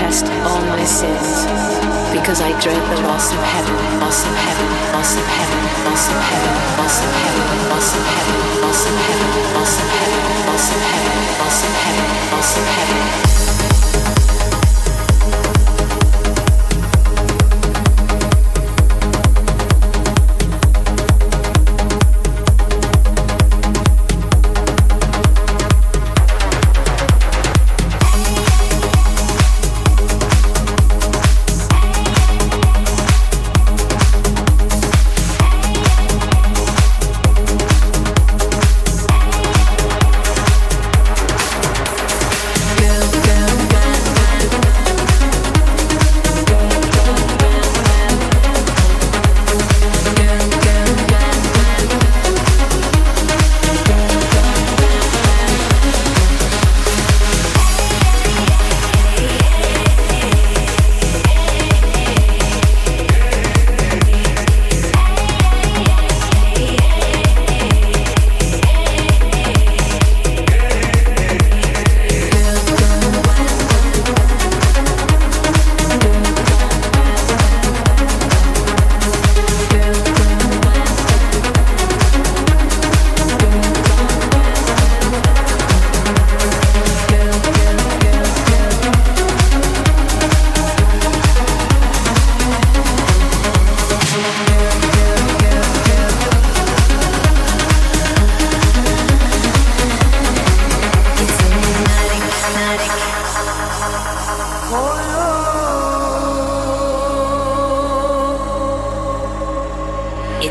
Detest all my sins, because I dread the loss of heaven, loss of heaven, loss of heaven, loss of heaven, loss of heaven, loss of heaven, loss of heaven, loss of heaven, loss of heaven, loss of heaven, loss of heaven.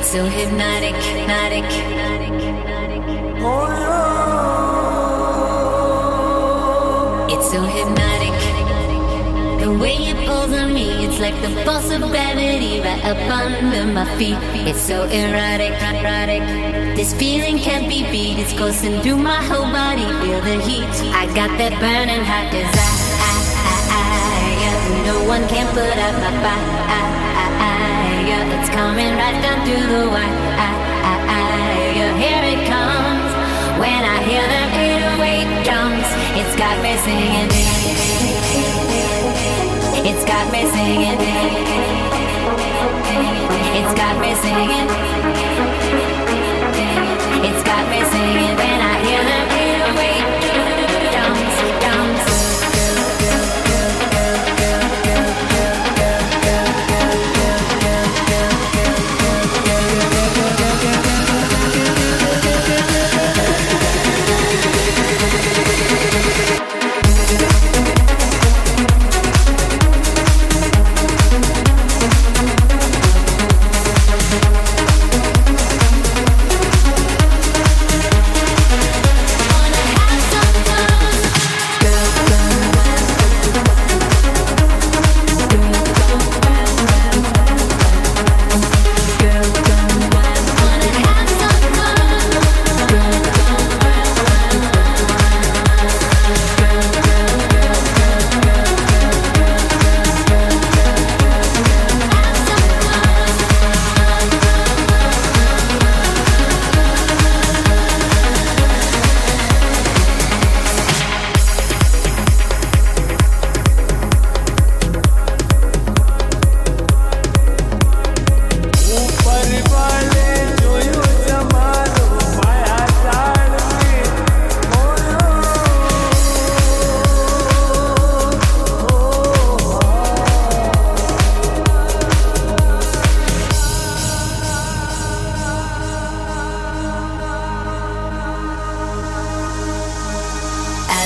So hypnotic, hypnotic, It's so hypnotic. The way it pulls on me, it's like the force of gravity right up under my feet. It's so erotic, erotic. This feeling can't be beat. It's coursing through my whole body. Feel the heat. I got that burning hot desire. No one can put out my fire. Coming right down through the wire. Here it comes. When I hear them 808 drums, it's got me singing. It's got me singing. It's got me singing. It's got me singing when I hear them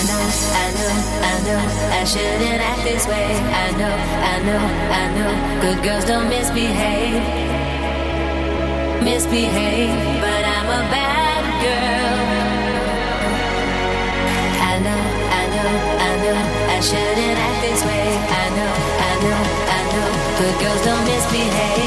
know I know, I know, I shouldn't act this way. I know, I know, I know. Good girls don't misbehave, misbehave. But I'm a bad girl. I know, I know, I know. I shouldn't act this way. I know, I know, I know. Good girls don't misbehave, misbehave,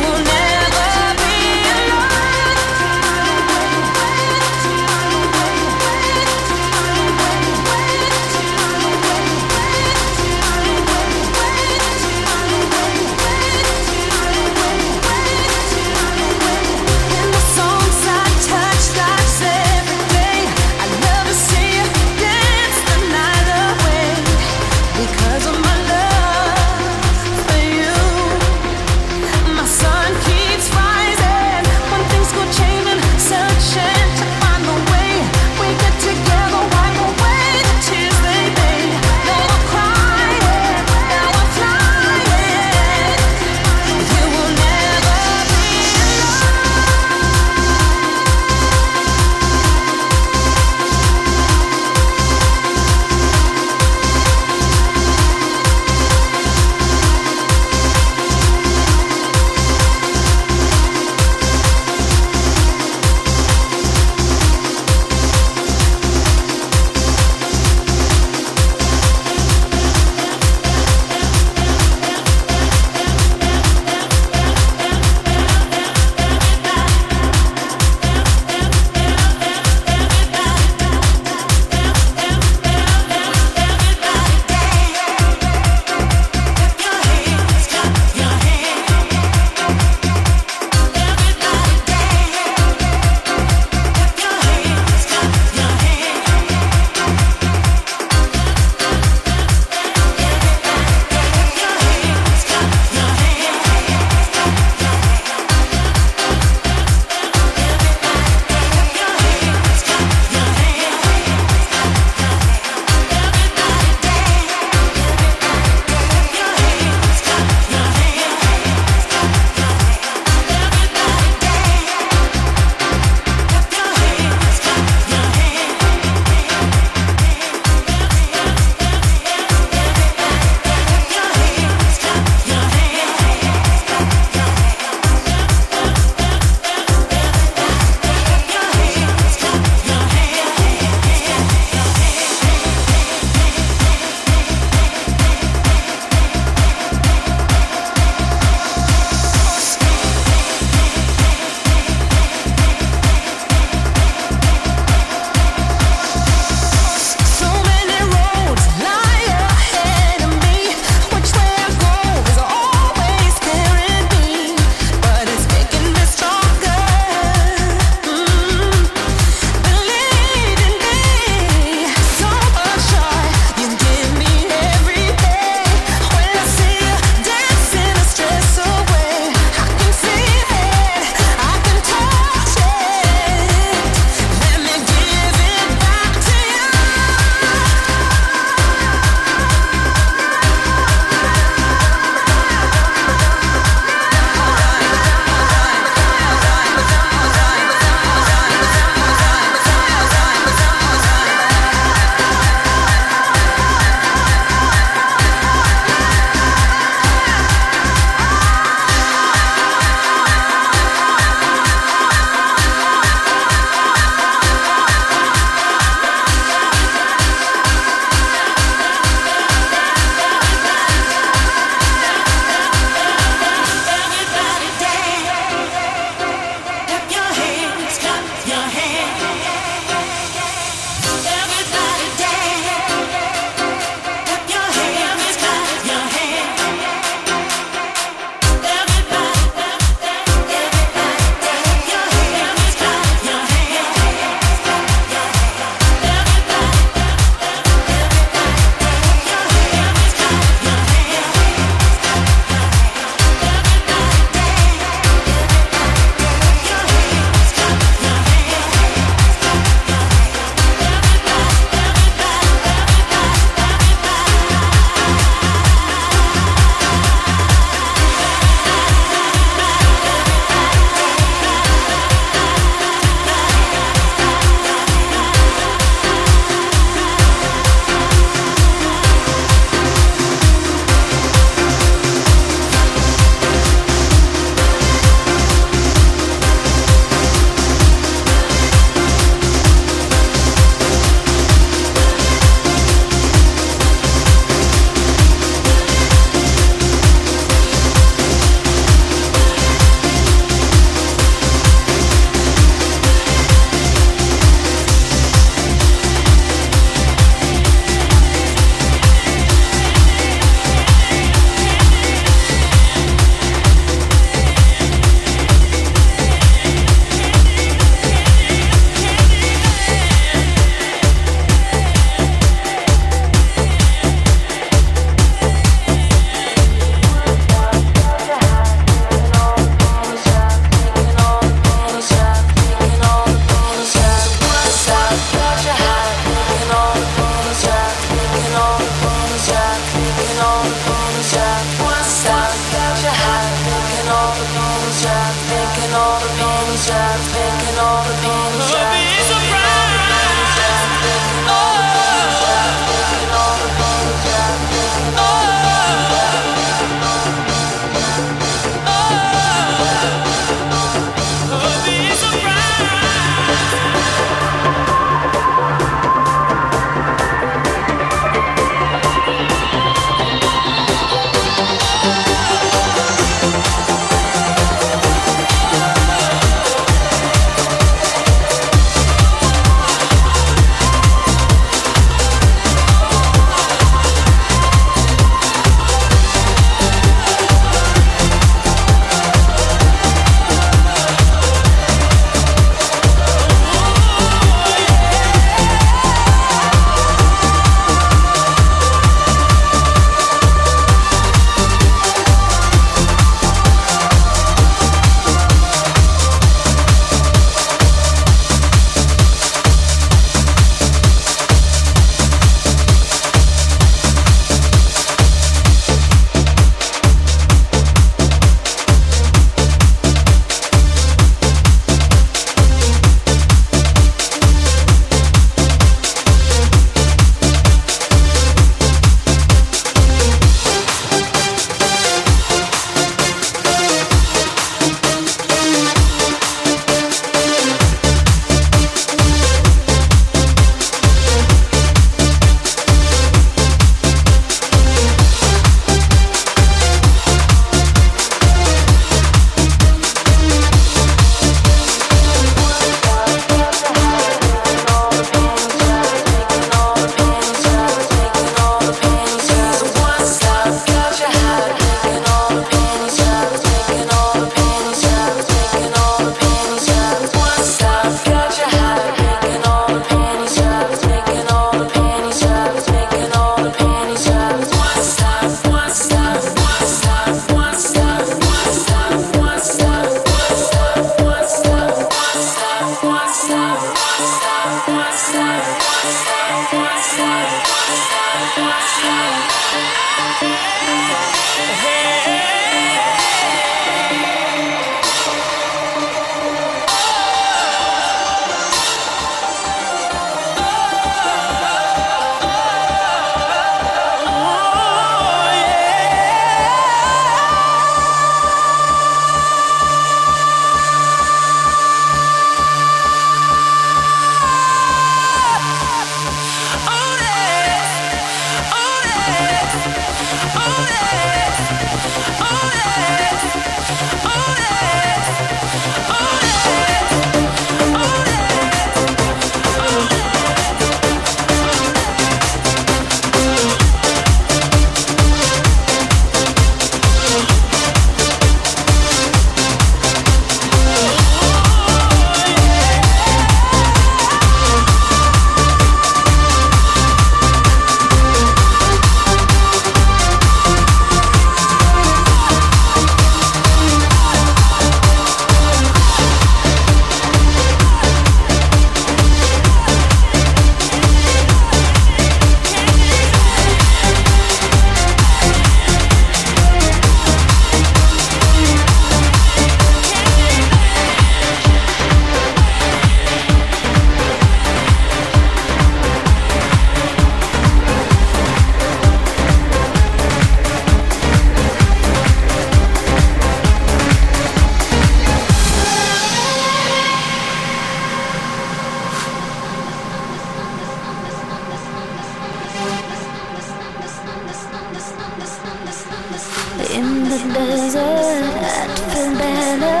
the desert, I'd feel better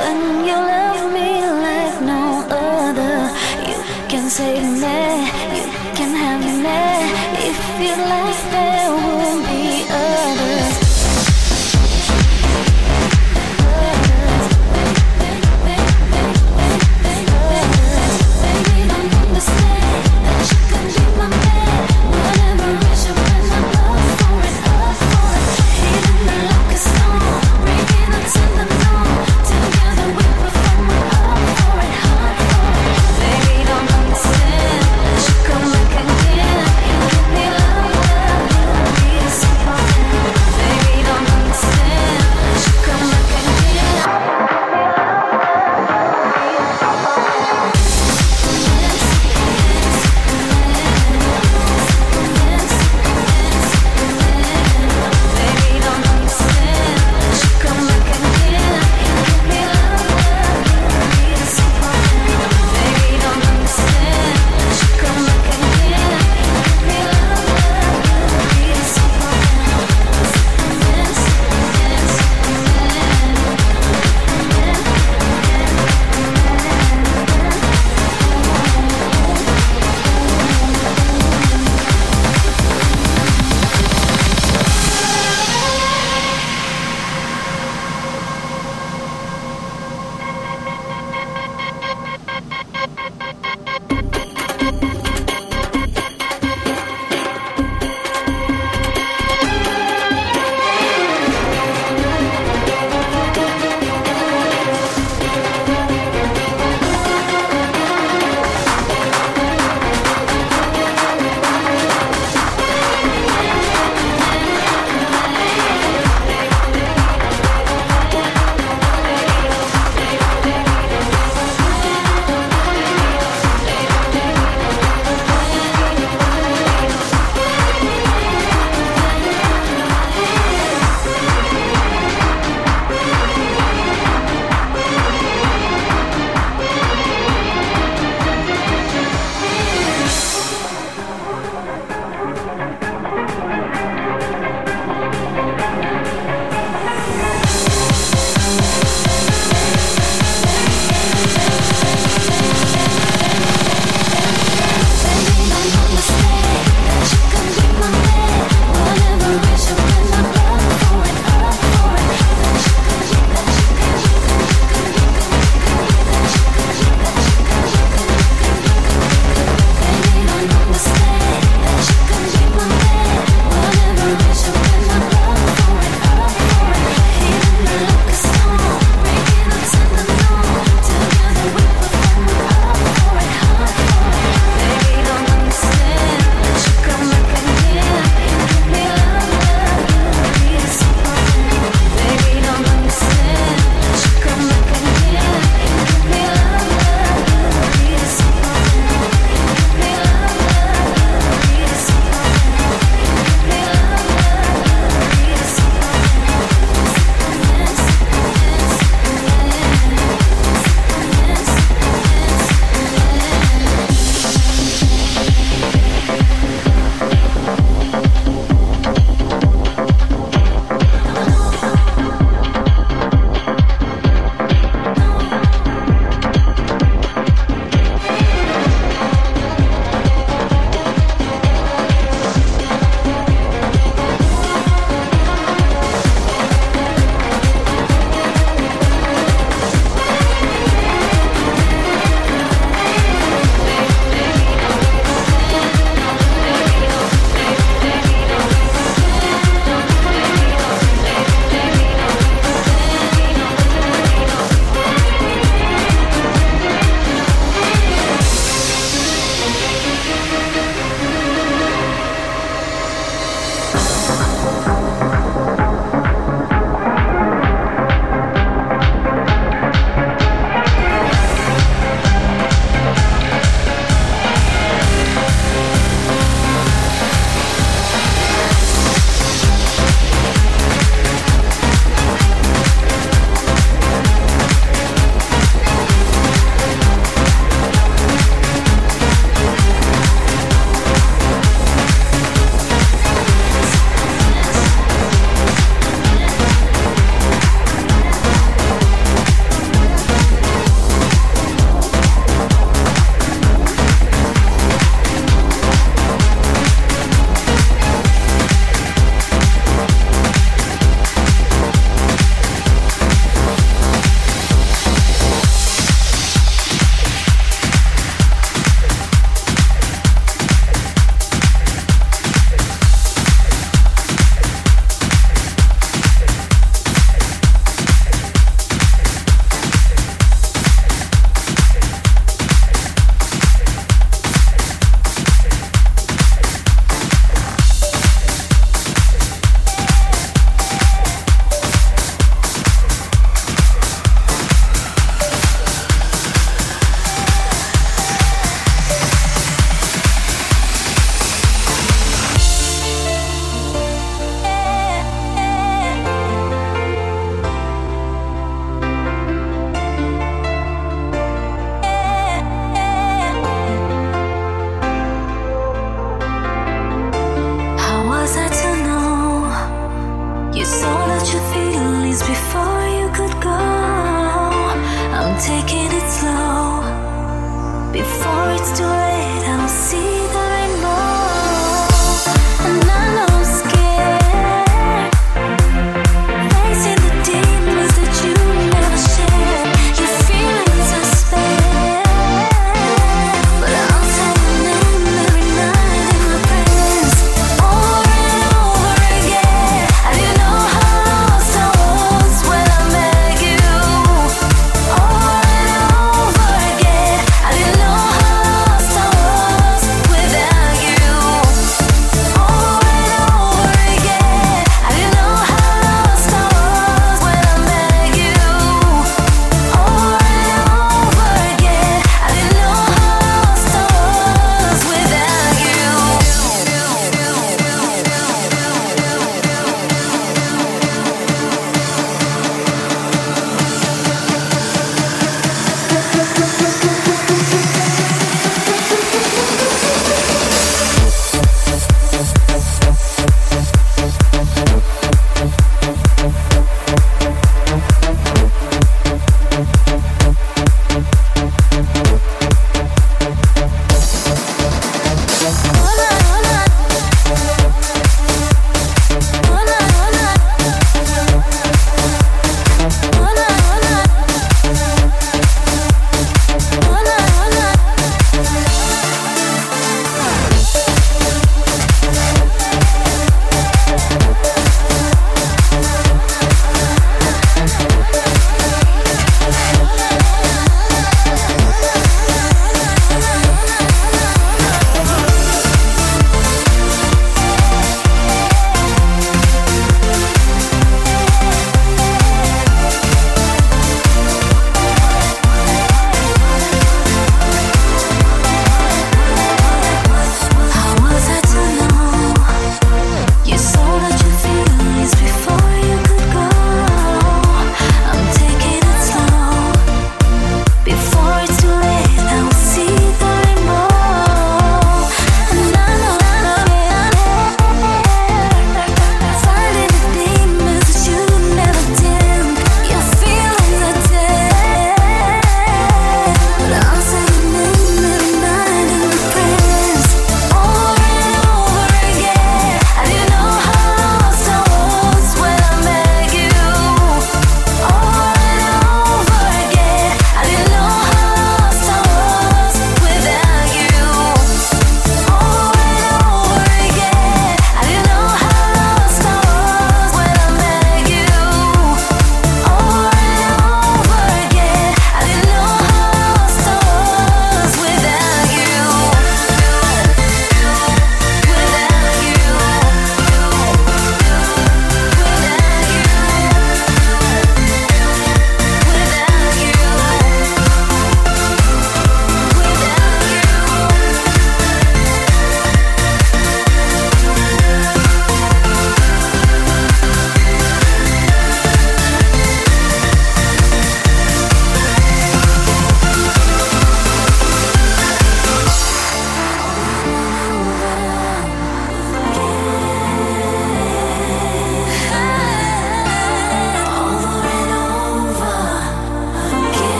when you love me like no other. You can save me, you can have me if you like.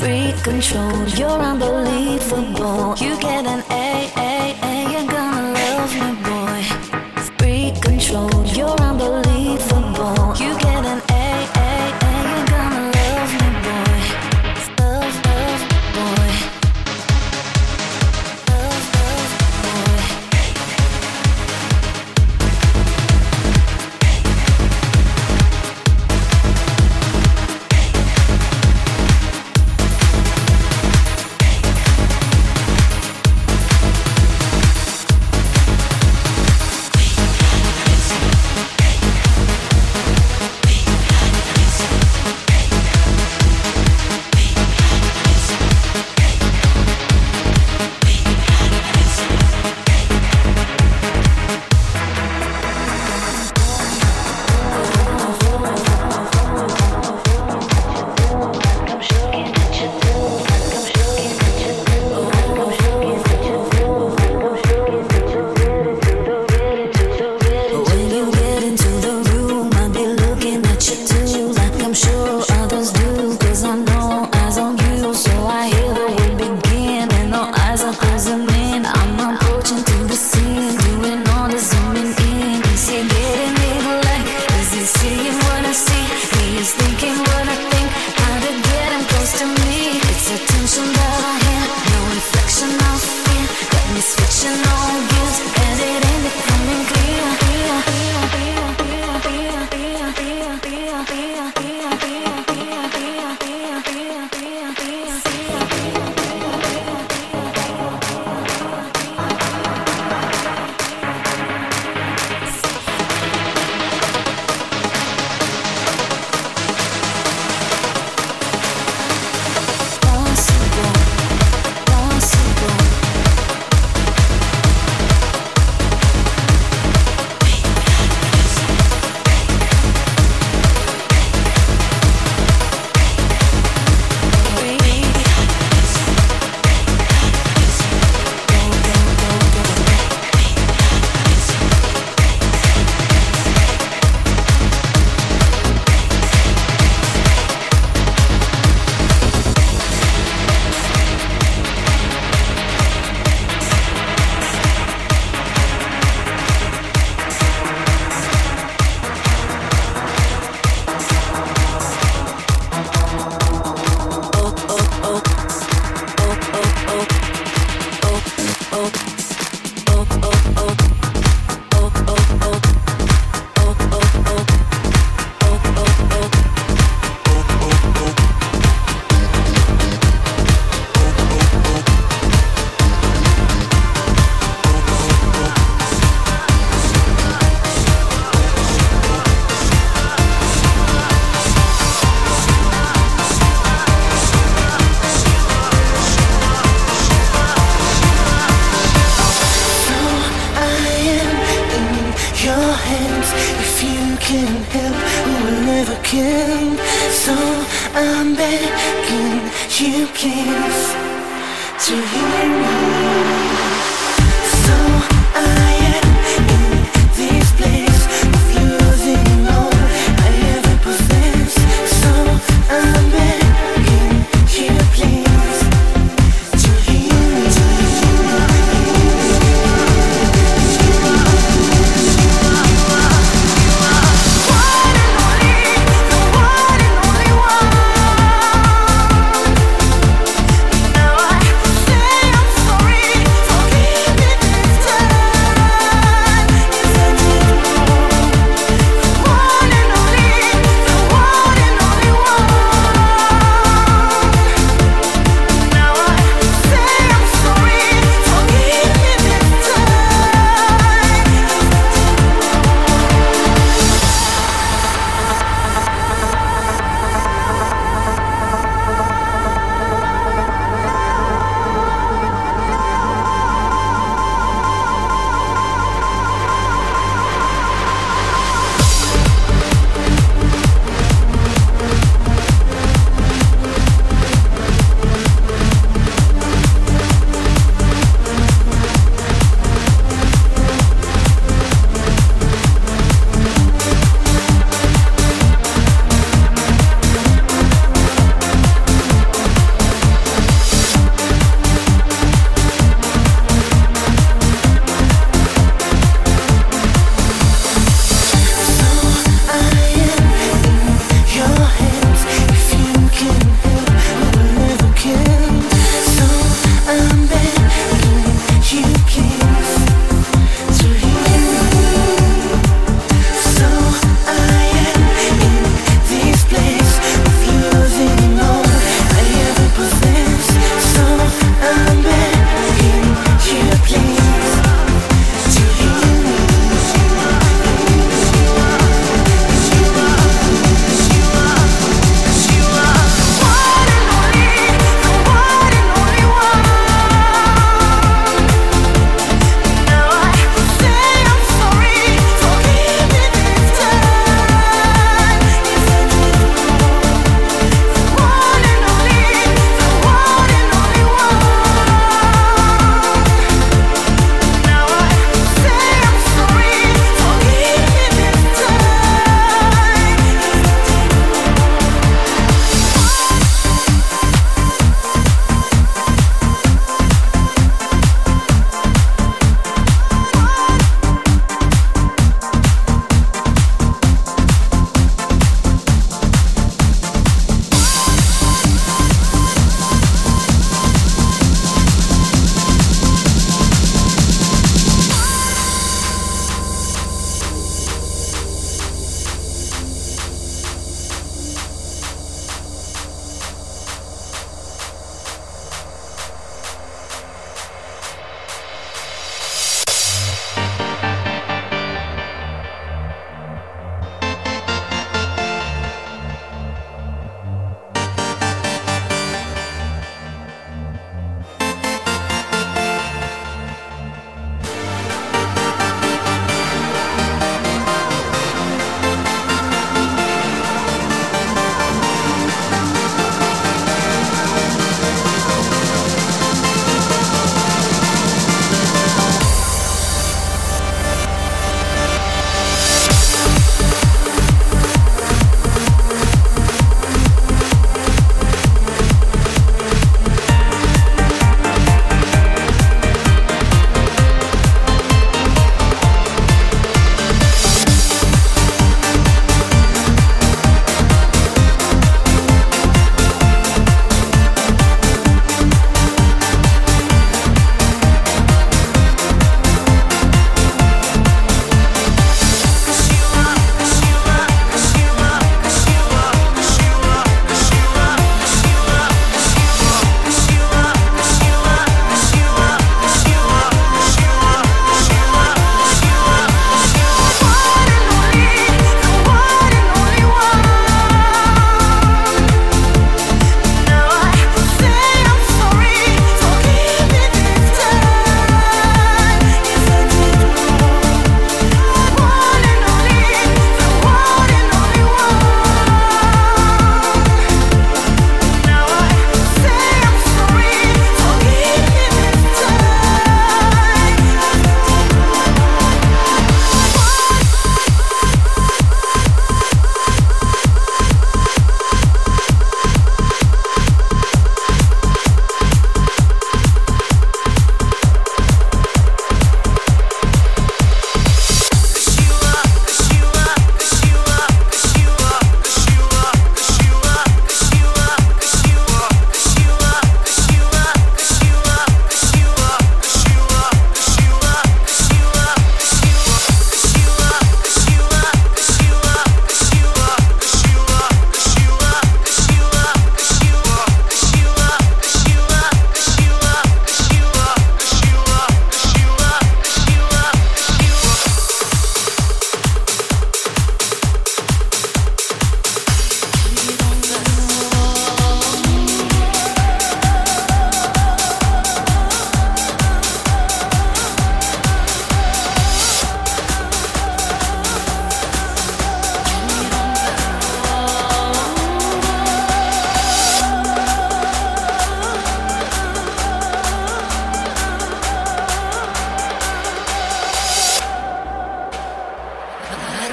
This You're unbelievable. You get an possessed.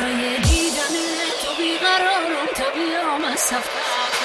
برای دیدن تو بیقرارم تا بیام از سفر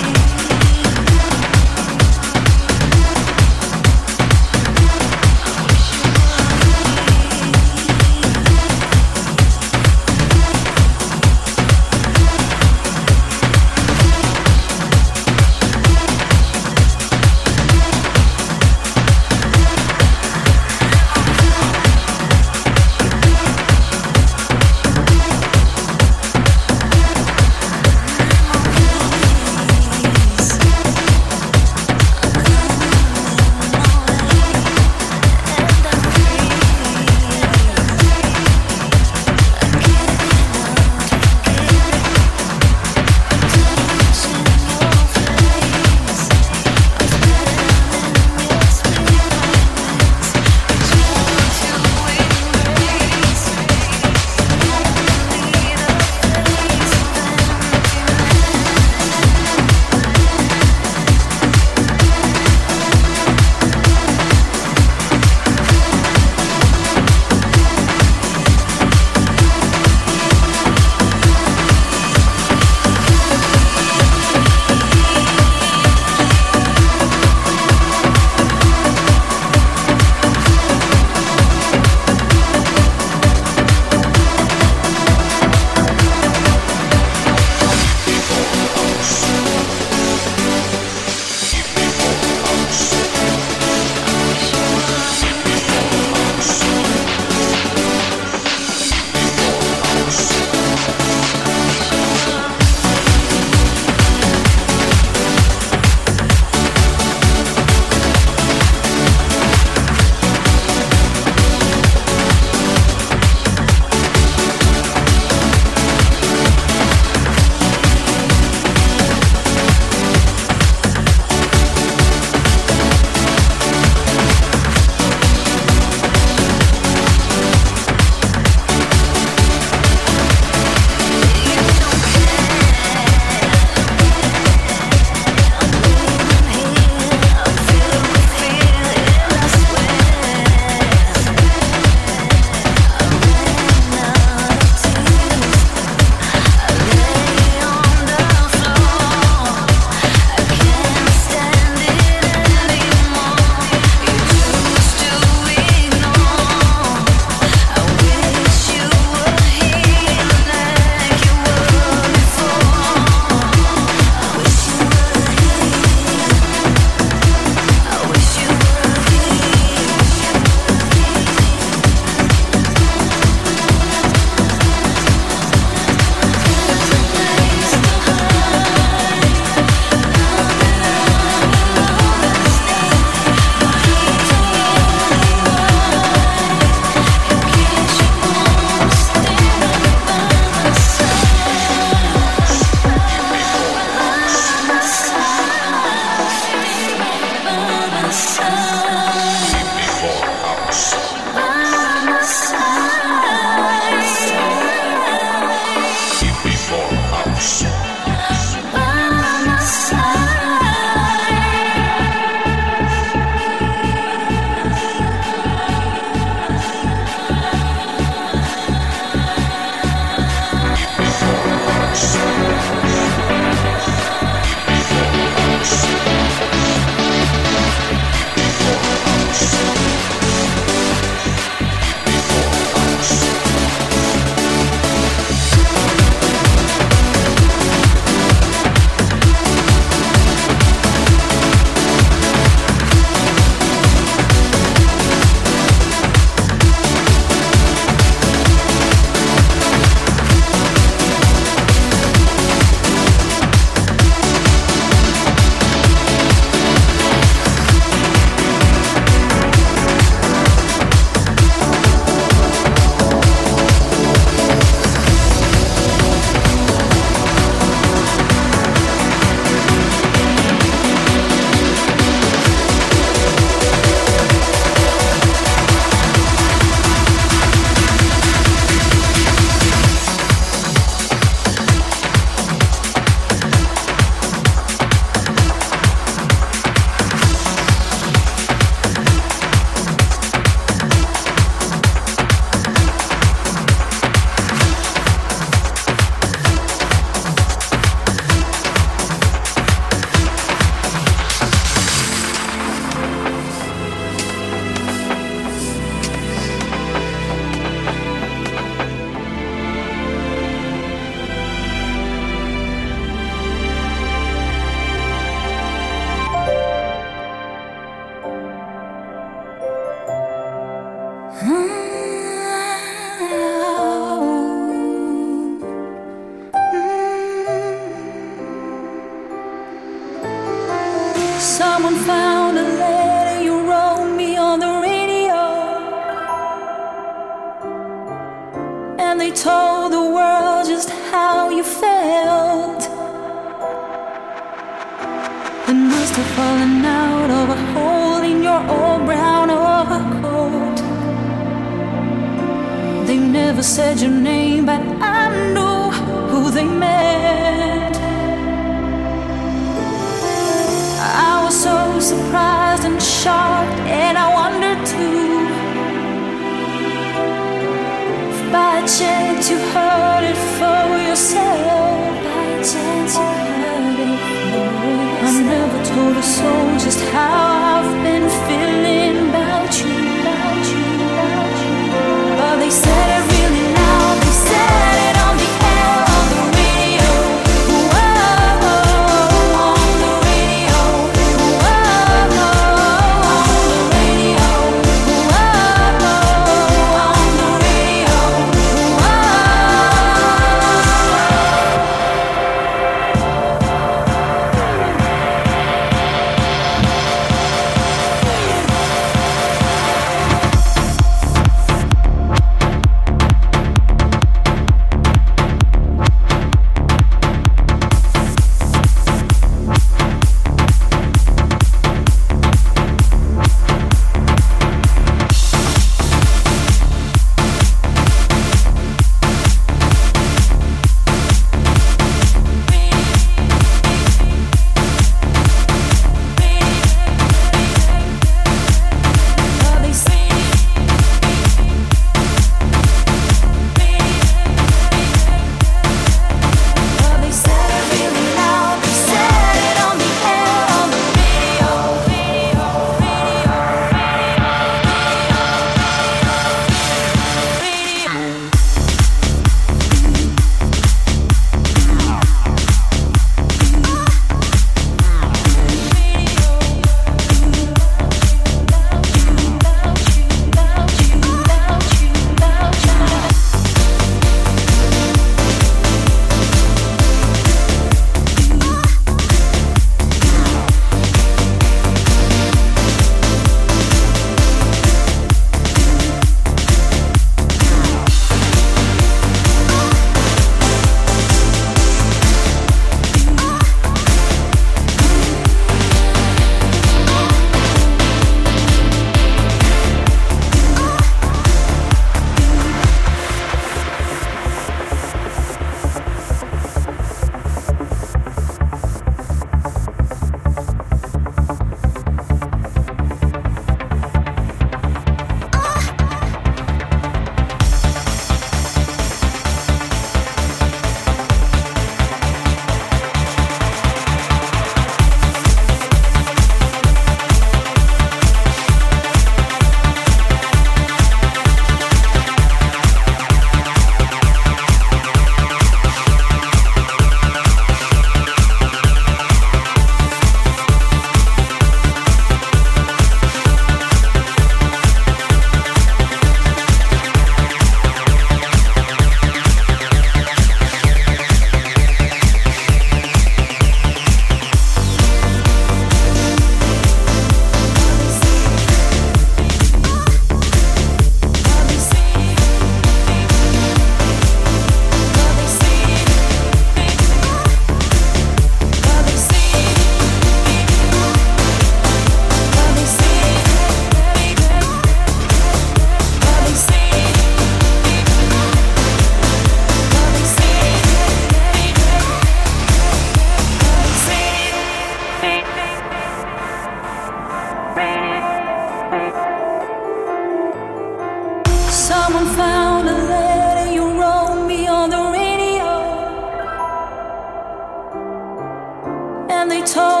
told